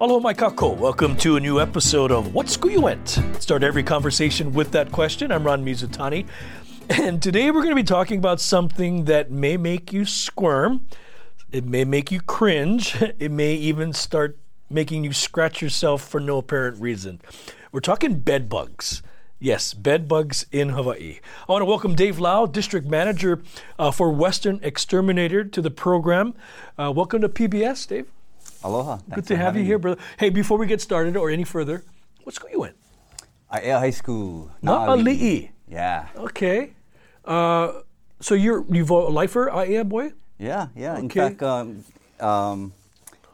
Aloha my kako. Welcome to a new episode of What School You Went. Start every conversation with that question. I'm Ron Mizutani. And today we're going to be talking about something that may make you squirm. It may make you cringe. It may even start making you scratch yourself for no apparent reason. We're talking bed bugs. Yes, bed bugs in Hawaii. I want to welcome Dave Lau, District Manager uh, for Western Exterminator, to the program. Uh, welcome to PBS, Dave. Aloha. Good to have you having here, me. brother. Hey, before we get started or any further, what school you went? Aiea High School. not Na'ali'i. Yeah. Okay. Uh, so you're you've a lifer, uh, yeah, boy. Yeah, yeah. In fact, um, um,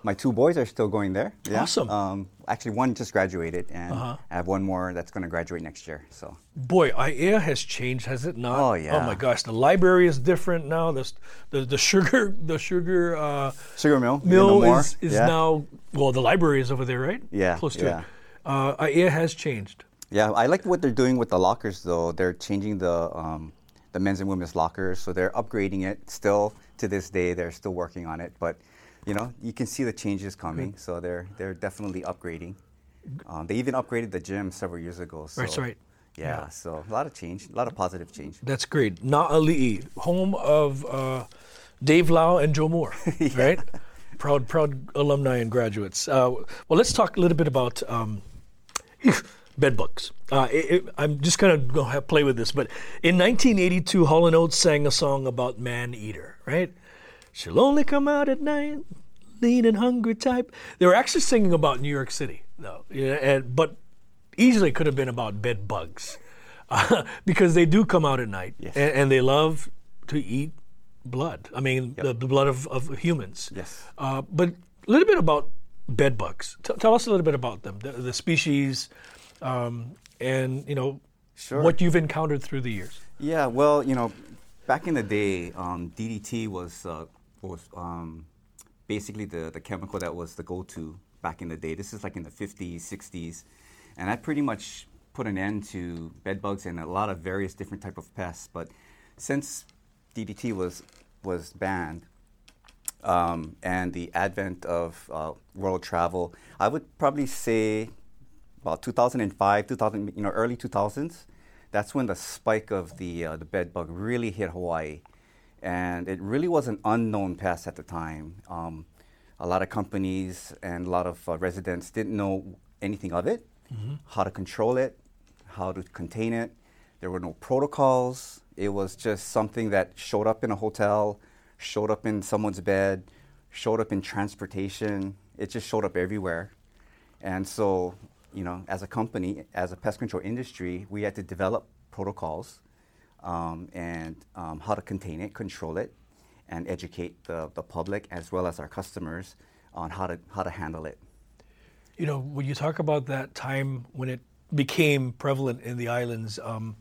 my two boys are still going there. Yeah. Awesome. Um, actually, one just graduated, and Uh-huh. I have one more that's going to graduate next year. So, Boy, Aiea has changed, has it not? Oh, yeah. Oh my gosh, the library is different now. The the, the sugar the sugar uh, Sugar Mill. mill more. is, is yeah. now well the library is over there, right? Yeah, close to yeah. it. Uh, Aiea has changed. Yeah, I like what they're doing with the lockers, though. They're changing the um, the men's and women's lockers, so they're upgrading it. Still to this day, they're still working on it, but you know, you can see the changes coming. So they're they're definitely upgrading. Um, they even upgraded the gym several years ago. So, That's right. Yeah, Yeah. so a lot of change, a lot of positive change. That's great. Na'ali'i, home of uh, Dave Lau and Joe Moore, right? Proud, proud alumni and graduates. Uh, well, let's talk a little bit about um, bed bugs. Uh, it, it, I'm just kind of going to go play with this, but in 1982, Hall & Oates sang a song about man eater, right? She'll only come out at night, lean and hungry type. They were actually singing about New York City, though, yeah, and but easily could have been about bed bugs uh, because they do come out at night Yes. and, and they love to eat blood. I mean, the, the blood of, of humans. Yes. Uh, but a little bit about bed bugs. T- tell us a little bit about them, the, the species, um, and you know Sure. what you've encountered through the years. Yeah, well, you know, back in the day, um, DDT was uh, was um, basically the, the chemical that was the go-to back in the day. This is like in the 50s, 60s, and that pretty much put an end to bed bugs and a lot of various different type of pests. But since DDT was was banned, um, and the advent of uh, world travel, I would probably say about 2005, 2000, you know, early 2000s. That's when the spike of the uh, the bed bug really hit Hawaii, and it really was an unknown pest at the time. Um, a lot of companies and a lot of uh, residents didn't know anything of it, how to control it, how to contain it. There were no protocols. It was just something that showed up in a hotel, showed up in someone's bed, showed up in transportation. It just showed up everywhere. And so, you know, as a company, as a pest control industry, we had to develop protocols um, and um, how to contain it, control it, and educate the, the public as well as our customers on how to, how to handle it. You know, when you talk about that time when it became prevalent in the islands, um,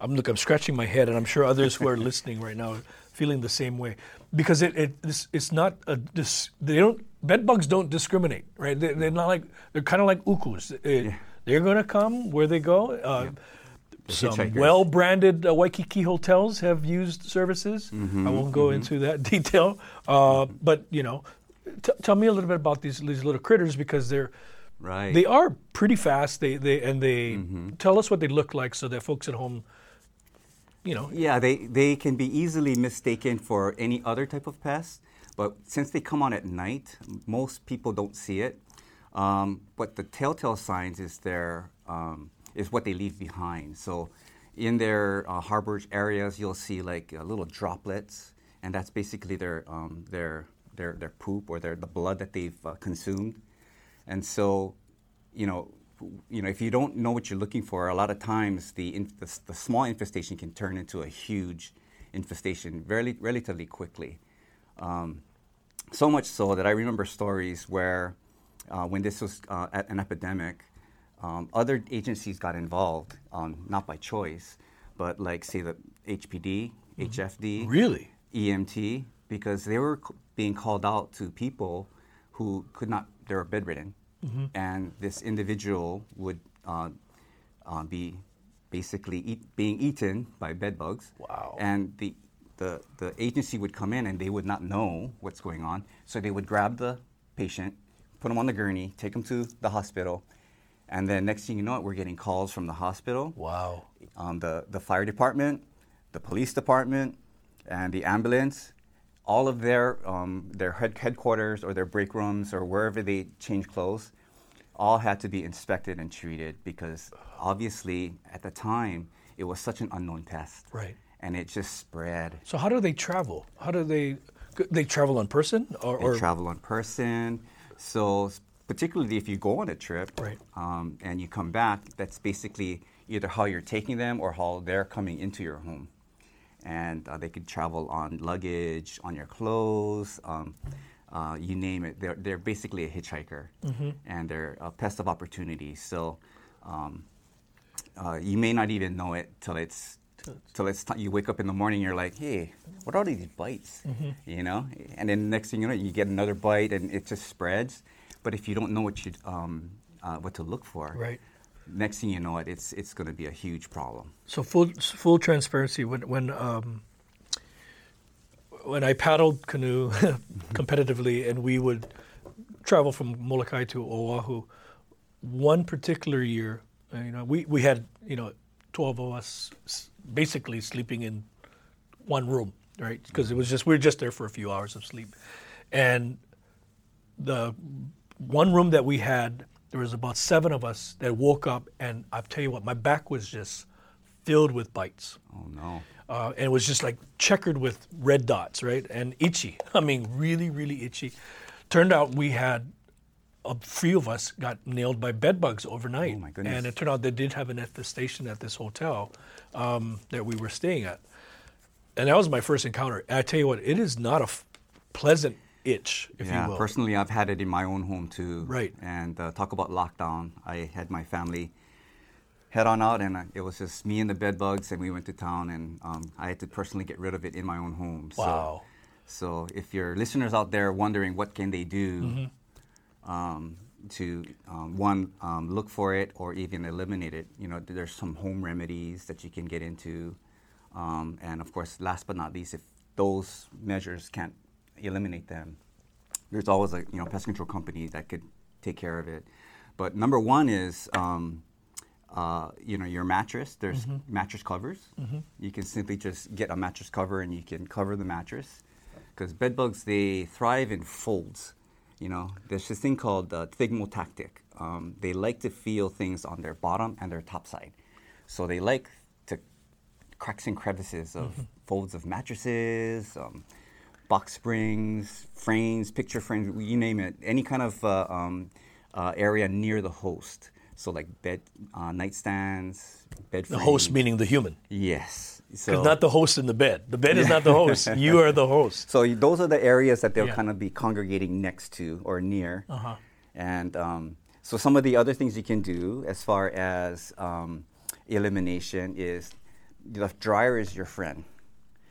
I'm look, I'm scratching my head, and I'm sure others who are listening right now are feeling the same way because it, it it's, it's not a dis, they don't bed bugs don't discriminate, right? They, they're not like they're kind of like ukus. It- They're gonna come where they go. Uh, Some well-branded uh, Waikiki hotels have used services. I won't go into that detail, uh, but you know, t- tell me a little bit about these these little critters because they're Right. they are pretty fast. They they and they tell us what they look like so that folks at home, you know, Yeah, they, they can be easily mistaken for any other type of pest, but since they come on at night, most people don't see it. Um, but the telltale signs is their um, is what they leave behind. So, in their uh, harbor areas, you'll see like uh, little droplets, and that's basically their um, their their their poop or their the blood that they've uh, consumed. And so, you know, you know, if you don't know what you're looking for, a lot of times the, inf- the, the small infestation can turn into a huge infestation very, relatively quickly. Um, so much so that I remember stories where, uh, when this was uh, an epidemic, um, other agencies got involved, um, not by choice, but like say the HPD, HFD, Really? EMT, because they were c- being called out to people who could not, they were bedridden. And this individual would uh, uh, be basically eat, being eaten by bed bugs. Wow. And the, the, the agency would come in and they would not know what's going on. So they would grab the patient, put them on the gurney, take them to the hospital. And then next thing you know, we're getting calls from the hospital Wow. um, the, the fire department, the police department, and the ambulance, all of their, um, their head, headquarters or their break rooms or wherever they change clothes, all had to be inspected and treated because obviously at the time it was such an unknown test. Right. And it just spread. So how do they travel? How do they? They travel in person, or, They travel in person. So, particularly if you go on a trip Right. um, and you come back, that's basically either how you're taking them or how they're coming into your home. And uh, they could travel on luggage, on your clothes, um, uh, you name it. They're, they're basically a hitchhiker and they're a pest of opportunity. So, um, uh, you may not even know it till it's till it's ti you wake up in the morning. You're like, hey, what are these bites? You know, and then next thing you know, you get another bite, and it just spreads. But if you don't know what you um, uh, what to look for, Right. Next thing you know, it it's it's going to be a huge problem. So full full transparency. When when um, when I paddled canoe competitively, and we would travel from Molokai to Oahu, one particular year, uh, you know, we, we had you know twelve of us basically sleeping in one room, right? Because it was just we were just there for a few hours of sleep, and the one room that we had, there was about seven of us that woke up, and I tell you what, my back was just filled with bites. Oh no! Uh, and it was just like checkered with red dots, right? And itchy. I mean, really, really itchy. Turned out we had a few of us got nailed by bed bugs overnight. Oh, my goodness. And it turned out they did have an infestation at this hotel um, that we were staying at. And that was my first encounter. And I tell you what, it is not a f- pleasant itch, if yeah, you will. personally, I've had it in my own home too. Right. And uh, talk about lockdown. I had my family head on out, and uh, it was just me and the bed bugs, and we went to town, and um, I had to personally get rid of it in my own home. Wow. So, so if your listeners out there wondering what can they do Mm-hmm. um, to um, one um, look for it or even eliminate it, you know, there's some home remedies that you can get into, um, and of course, last but not least, if those measures can't eliminate them, there's always a you know pest control company that could take care of it. But number one is um, uh, you know your mattress. There's mattress covers. You can simply just get a mattress cover and you can cover the mattress because bed bugs they thrive in folds. You know, there's this thing called uh, thigmotactic. Um, they like to feel things on their bottom and their top side. So they like to cracks and crevices of folds of mattresses, um, box springs, frames, picture frames, you name it, any kind of uh, um, uh, area near the host. So like bed, uh, nightstands, bed Frames. The host meaning the human. Yes. So, not the host in the bed. The bed is not the host. You are the host. so those are the areas that they'll Yeah. kind of be congregating next to or near. Uh-huh. And um, so some of the other things you can do as far as um, elimination is the dryer is your friend.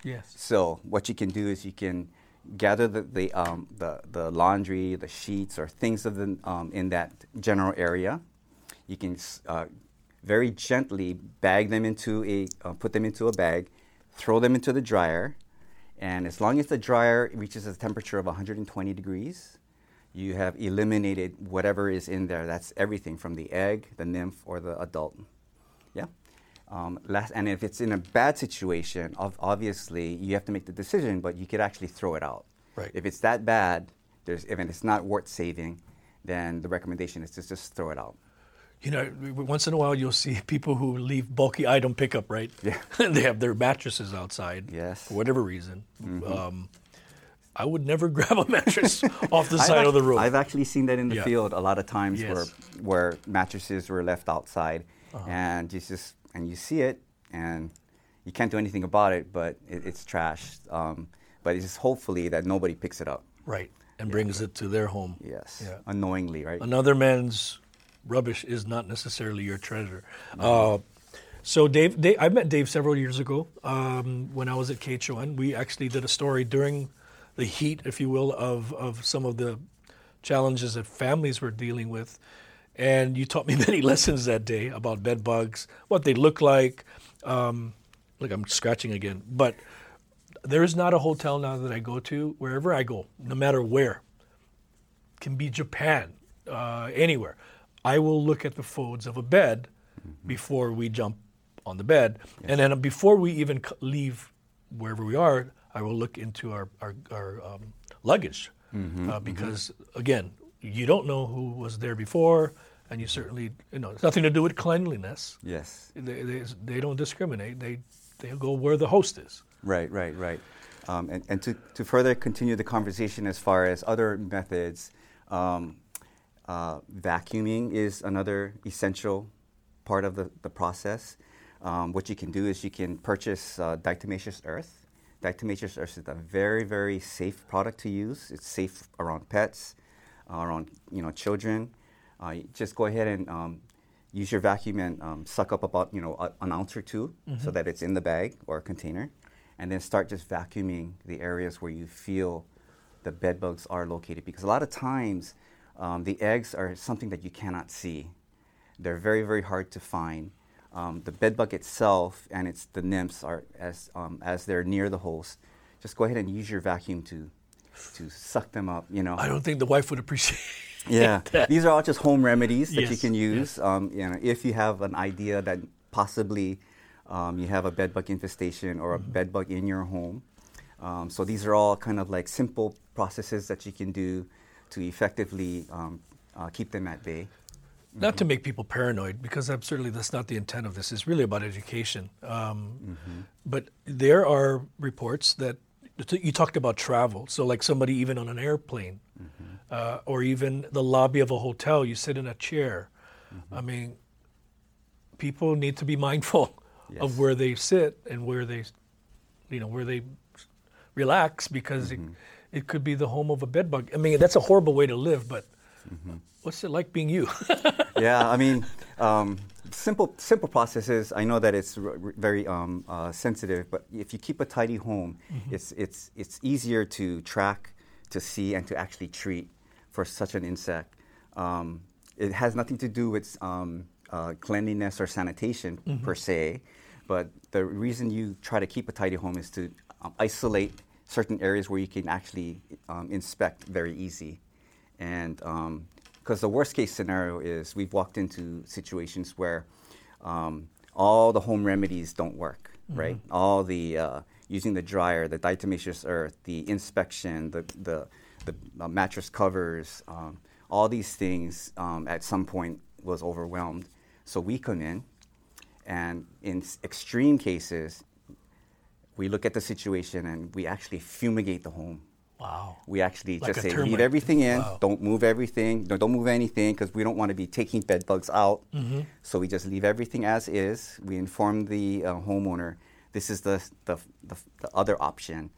Yes. So what you can do is you can gather the the, um, the, the laundry, the sheets, or things of the, um, in that general area. You can uh, very gently bag them into a uh, put them into a bag, throw them into the dryer, and as long as the dryer reaches a temperature of 120 degrees, you have eliminated whatever is in there. That's everything from the egg, the nymph, or the adult. Um, last, and if it's in a bad situation, ob- obviously you have to make the decision, but you could actually throw it out. Right. If it's that bad, there's, if it's not worth saving, then the recommendation is to just throw it out. You know, once in a while you'll see people who leave bulky item pickup, right? Yeah. they have their mattresses outside. Yes. For whatever reason. Um, I would never grab a mattress off the side of the room. I've actually seen that in the Yeah. field a lot of times Yes. where where mattresses were left outside, Uh-huh. and you just and you see it, and you can't do anything about it, but it, it's trash. Um, but it's just hopefully that nobody picks it up. right. And brings it to their home. Yes, Yeah. unknowingly, right? Another man's rubbish is not necessarily your treasure. Uh, so Dave, Dave, I met Dave several years ago um, when I was at KHON. We actually did a story during the heat, if you will, of of some of the challenges that families were dealing with. And you taught me many lessons that day about bed bugs, what they look like. Um, look, I'm scratching again, but there is not a hotel now that I go to, wherever I go, no matter where, can be Japan, uh, anywhere. I will look at the folds of a bed mm-hmm. before we jump on the bed, yes. and then before we even leave wherever we are, I will look into our our, our um, luggage mm-hmm, uh, mm-hmm. because mm-hmm. again, you don't know who was there before, and you certainly you know it's nothing to do with cleanliness. Yes, they, they, they don't discriminate. They they go where the host is. Right, right, right. Um, and and to, to further continue the conversation as far as other methods, um, uh, vacuuming is another essential part of the, the process. Um, what you can do is you can purchase uh, diatomaceous earth. Diatomaceous earth is a very, very safe product to use. It's safe around pets, uh, around you know children. Uh, just go ahead and um, use your vacuum and um, suck up about you know a, an ounce or 2 mm-hmm. so that it's in the bag or a container, and then start just vacuuming the areas where you feel the bed bugs are located. Because a lot of times um, the eggs are something that you cannot see. They're very, very hard to find. Um, the bed bug itself and it's the nymphs are as um, as they're near the host. Just go ahead and use your vacuum to to suck them up. You know. I don't think the wife would appreciate. yeah, that. these are all just home remedies that yes. you can use. Yes. Um, you know, if you have an idea that possibly um, you have a bed bug infestation or a mm-hmm. bed bug in your home. Um, so these are all kind of like simple processes that you can do to effectively um, uh, keep them at bay. Not to make people paranoid, because certainly that's not the intent of this. It's really about education. Um, mm-hmm. But there are reports that you talked about travel. So, like somebody even on an airplane, mm-hmm. uh, or even the lobby of a hotel, you sit in a chair. Mm-hmm. I mean, people need to be mindful yes. of where they sit and where they, you know, where they relax because it, mm-hmm. it could be the home of a bedbug. I mean, that's a horrible way to live, but mm-hmm. what's it like being you? yeah, I mean, um, simple simple processes. I know that it's r- r- very um, uh, sensitive, but if you keep a tidy home, mm-hmm. it's it's it's easier to track, to see, and to actually treat for such an insect. Um, it has nothing to do with um, uh, cleanliness or sanitation mm-hmm. per se, but the reason you try to keep a tidy home is to um, isolate certain areas where you can actually um, inspect very easy. And because the worst case scenario is we've walked into situations where um, all the home remedies don't work, mm-hmm. right? All the uh, using the dryer, the diatomaceous earth, the inspection, the, the, the uh, mattress covers, um, all these things um, at some point was overwhelmed. So we come in, and in extreme cases, we look at the situation and we actually fumigate the home. Wow. We actually like just say, termite. leave everything in, wow. don't move everything, don't, don't move anything, because we don't want to be taking bed bugs out. Mm-hmm. So we just leave everything as is. We inform the uh, homeowner this is the, the, the, the other option,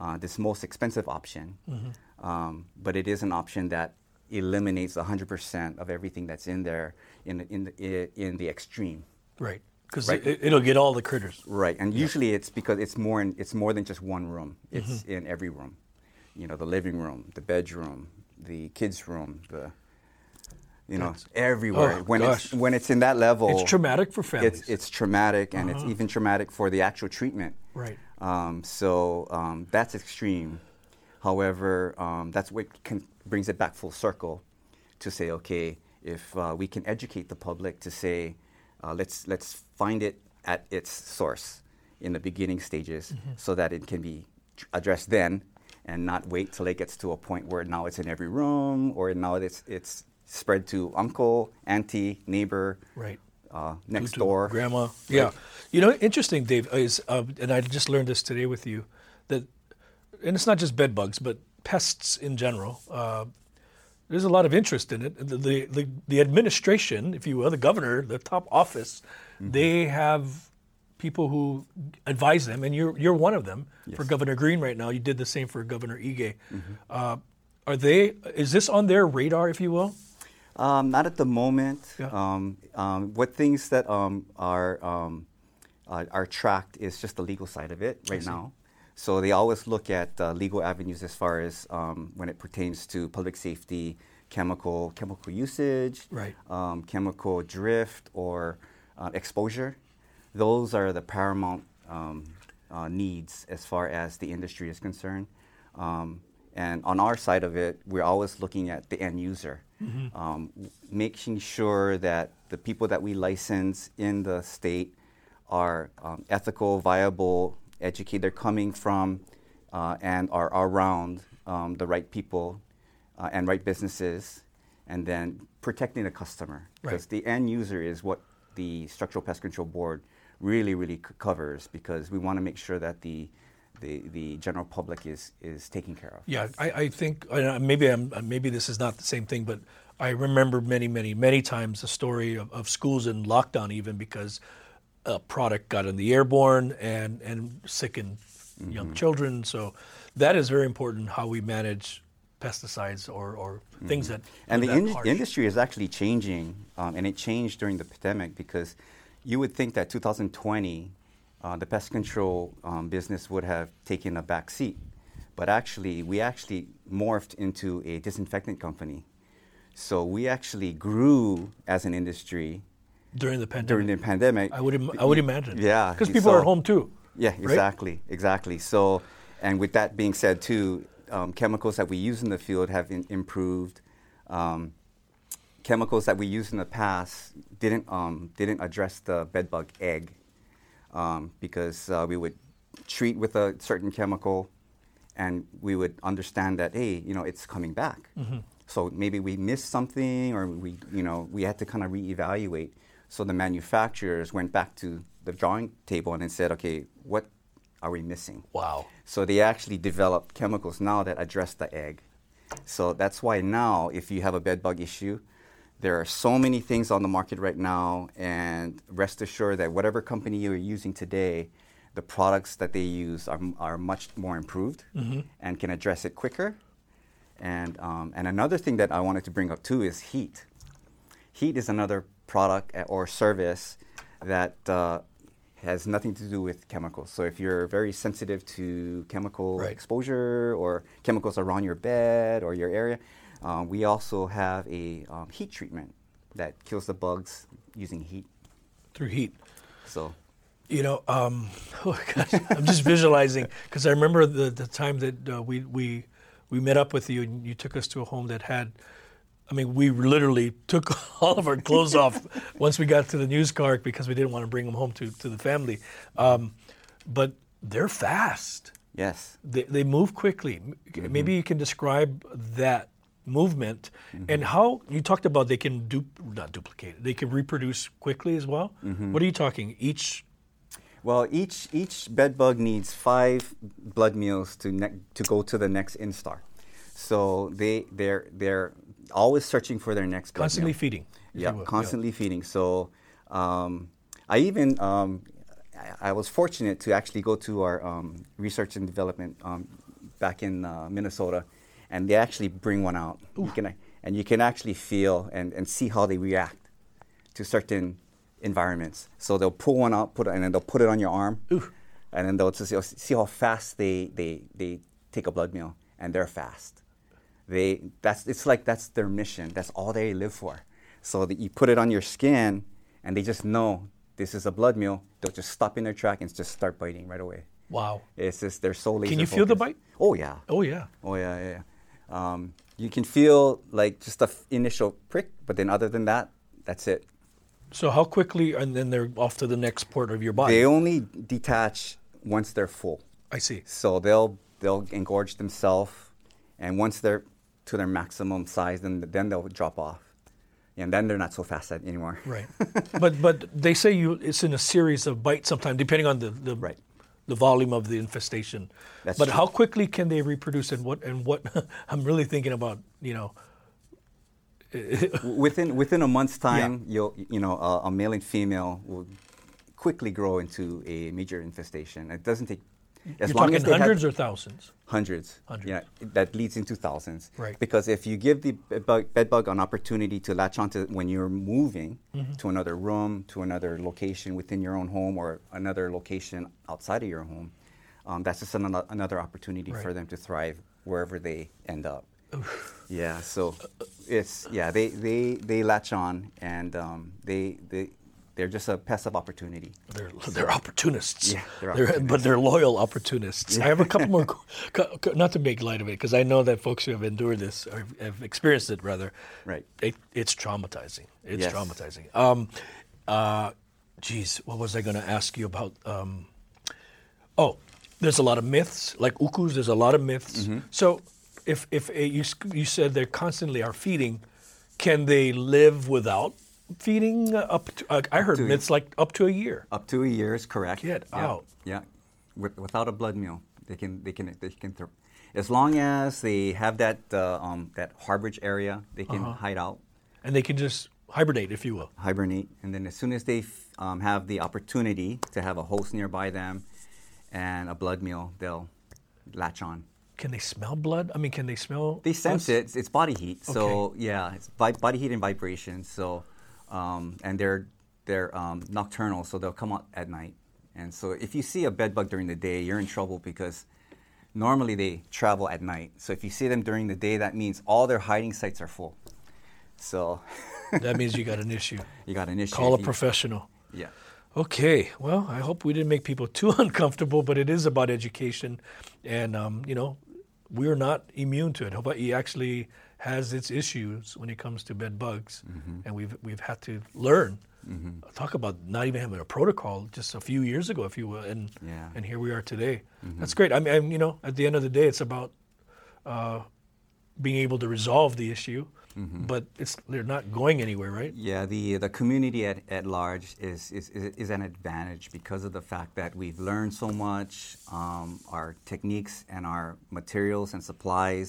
uh, this most expensive option. Mm-hmm. Um, but it is an option that eliminates 100% of everything that's in there in, in, the, in the extreme. Right because right. it, will get all the critters. Right, and yeah. usually it's because it's more in, it's more than just one room. It's mm-hmm. in every room. You know, the living room, the bedroom, the kids' room, the you know, That's, everywhere. Oh, when gosh. it's when it's in that level, it's traumatic for families. It's, it's traumatic, and uh-huh. it's even traumatic for the actual treatment. Right. Um, so um, that's extreme. However, um, that's what can, brings it back full circle to say, okay, if uh, we can educate the public to say, uh, let's let's find it at its source in the beginning stages mm-hmm. so that it can be addressed then and not wait till it gets to a point where now it's in every room or now it's it's spread to uncle, auntie, neighbor, right, uh, next door, grandma. Right. Yeah, you know, interesting, Dave, is uh, and I just learned this today with you that, and it's not just bed bugs, but pests in general. Uh, there's a lot of interest in it. The, the, the, the, administration, if you will, the governor, the top office, mm-hmm. they have people who advise them, and you're, you're one of them yes. for Governor Green right now. You did the same for Governor Ige. Mm-hmm. Uh, are they, is this on their radar, if you will? Um, not at the moment. Yeah. Um, um, what things that um, are um, uh, are tracked is just the legal side of it right now. So they always look at uh, legal avenues as far as um, when it pertains to public safety, chemical chemical usage, Right. um, chemical drift, or uh, exposure. Those are the paramount um, uh, needs as far as the industry is concerned. Um, and on our side of it, we're always looking at the end user, um, making sure that the people that we license in the state are um, ethical, viable, educated. They're coming from uh, and are around um, the right people uh, and right businesses, and then protecting the customer because Right. the end user is what the Structural Pest Control Board really, really c- covers because we want to make sure that the the, the general public is, is taken care of. Yeah, I, I think uh, maybe I'm, uh, maybe this is not the same thing, but I remember many, many, many times the story of, of schools in lockdown, even because a product got in the airborne and and sickened young children. So that is very important how we manage pesticides or, or things that And the in- industry is actually changing, um, and it changed during the pandemic because you would think that 2020, uh, the pest control um, business would have taken a back seat. But actually, we actually morphed into a disinfectant company. So we actually grew as an industry during the pandemic. during the pandemic. I would Im- I would imagine. Yeah, because people are at home too. Yeah, right? exactly, exactly. So, and with that being said, too, um, chemicals that we use in the field have in, improved. Um, chemicals that we used in the past didn't um, didn't address the bedbug egg um, because uh, we would treat with a certain chemical, and we would understand that hey, you know, it's coming back. So maybe we missed something, or we you know we had to kind of reevaluate. So the manufacturers went back to the drawing table and said, okay, what are we missing? Wow. So they actually developed chemicals now that address the egg. So that's why now, if you have a bed bug issue, there are so many things on the market right now, and rest assured that whatever company you're using today, the products that they use are, are much more improved and can address it quicker. And, um, and another thing that I wanted to bring up too is heat. Heat is another product uh, or service that uh, has nothing to do with chemicals. So if you're very sensitive to chemical Right. exposure or chemicals around your bed or your area, um, we also have a um, heat treatment that kills the bugs using heat. Through heat. So You know, um, oh gosh, I'm just visualizing because I remember the, the time that uh, we, we we met up with you and you took us to a home that had. I mean, we literally took all of our clothes off once we got to the news car because we didn't want to bring them home to, to the family. Um, but they're fast. yes, They, they move quickly. Mm-hmm. Maybe you can describe that movement Mm-hmm. and how you talked about they can du- not duplicate. They can reproduce quickly as well. Mm-hmm. What are you talking? Each Well, each each bed bug needs five blood meals to ne- to go to the next instar. So they they're they're always searching for their next blood constantly meal. feeding. Yeah, constantly feeding. So um, I even um, I, I was fortunate to actually go to our um, research and development um, back in uh, Minnesota, and they actually bring one out. You can and you can actually feel and, and see how they react to certain environments. So they'll pull one out, put it, and then they'll put it on your arm, and then they'll just see, see how fast they, they, they take a blood meal, and they're fast. They that's it's like that's their mission. That's all they live for. So that you put it on your skin, and they just know this is a blood meal. They'll just stop in their track and just start biting right away. Wow. It's just they're so laser. Can you feel the bite? Oh yeah. Oh yeah. Oh yeah, yeah. yeah. Um, you can feel like just the f- initial prick, but then other than that, that's it. So how quickly and then they're off to the next part of your body? They only detach once they're full. I see. So they'll they'll engorge themselves, and once they're to their maximum size, then then they'll drop off, and then they're not so fast anymore. Right. but but they say you it's in a series of bites sometimes depending on the the, Right. The volume of the infestation. That's but true. how quickly can they reproduce and what and what I'm really thinking about, you know, within within a month's time, you'll you know a, a male and female will quickly grow into a major infestation. It doesn't take As You're long talking as they have- hundreds or thousands. Hundreds. Hundreds. Yeah, that leads into thousands. Right. Because if you give the bed bug, an opportunity to latch onto when you're moving Mm-hmm. to another room, to another location within your own home, or another location outside of your home, um, that's just an, another opportunity for them to thrive wherever they end up. Yeah. So it's yeah they they they latch on and um, they they they're just a pest of opportunity. They're, they're opportunists. Yeah, they're but opportunists. they're loyal opportunists. I have a couple more, not to make light of it, because I know that folks who have endured this or have experienced it rather. Right. It, it's traumatizing. It's Yes. traumatizing. Um, uh, geez, what was I going to ask you about? Um, oh, there's a lot of myths, like ukus. There's a lot of myths. Mm-hmm. So, if if uh, you you said they constantly are feeding, can they live without feeding? Up to, uh, I heard to- myths like up to a year. Up to a year is correct. Get yeah. out. Yeah, With, without a blood meal, they can they can they can. Th- as long as they have that uh, um, that harborage area, they can Uh-huh. hide out, and they can just hibernate, if you will. hibernate, and then as soon as they f- um, have the opportunity to have a host nearby them and a blood meal, they'll latch on. Can they smell blood? I mean, can they smell? They sense us? it. It's, it's body heat. So Okay. yeah, it's vi- body heat and vibration. So um, and they're they're um, nocturnal, so they'll come out at night. And so if you see a bed bug during the day, you're in trouble because normally they travel at night. So if you see them during the day, that means all their hiding sites are full. So that means you got an issue. you got an issue. Call a you- professional. Yeah. Okay. Well, I hope we didn't make people too uncomfortable, but it is about education, and um, you know, we're not immune to it. Hawaii actually has its issues when it comes to bed bugs, Mm-hmm. and we've we've had to learn. Talk about not even having a protocol just a few years ago, if you will, and Yeah. Mm-hmm. and here we are today. That's great. I mean, I'm, you know, at the end of the day, it's about uh, being able to resolve the issue, Mm-hmm. but it's they're not going anywhere, right? Yeah, the the community at, at large is, is, is is an advantage because of the fact that we've learned so much. Um, our techniques and our materials and supplies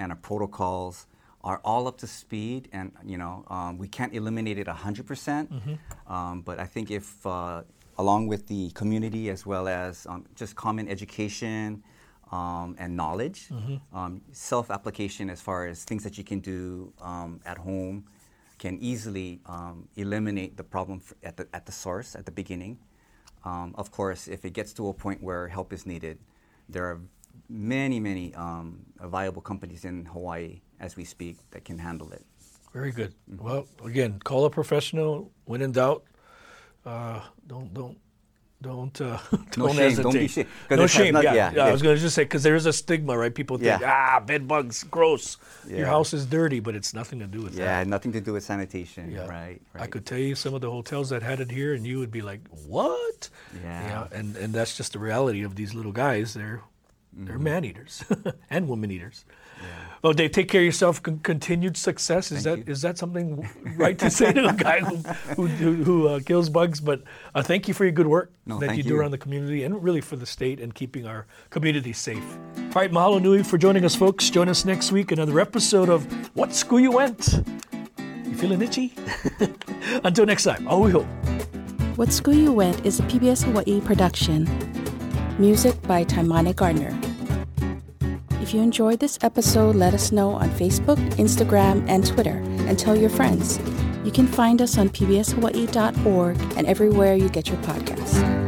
and our protocols are all up to speed, and you know um, we can't eliminate it hundred percent. Um, but I think if uh, along with the community as well as um, just common education um, and knowledge, um, self-application as far as things that you can do um, at home can easily um, eliminate the problem at the, at the source, at the beginning. Um, of course, if it gets to a point where help is needed, there are many, many um, viable companies in Hawaii as we speak that can handle it. Very good. Mm-hmm. Well, again, call a professional. When in doubt, uh, don't don't don't uh, don't No shame. hesitate. Don't be shame. No shame. not- yeah, yeah, yeah, I was going to just say because there is a stigma, right? People think, Yeah. ah, bed bugs, gross. Your house is dirty, but it's nothing to do with that. Yeah, that. nothing to do with sanitation. Yeah. Right, right. I could tell you some of the hotels that had it here, and you would be like, "What?" Yeah. and and that's just the reality of these little guys. They're they're Mm-hmm. man eaters and woman eaters. Well, Dave, take care of yourself. Con- continued success. Is Thank that is that something right to say to a guy who who, who, who uh, kills bugs? But uh, thank you for your good work No, that you do you. around the community and really for the state and keeping our community safe. All right, mahalo nui for joining us, folks. Join us next week another episode of What School You Went. You feeling itchy? Until next time, ahuiho. What School You Went is a PBS Hawaii production. Music by Taimane Gardner. If you enjoyed this episode, let us know on Facebook, Instagram, and Twitter, and tell your friends. You can find us on pbshawaii.org and everywhere you get your podcasts.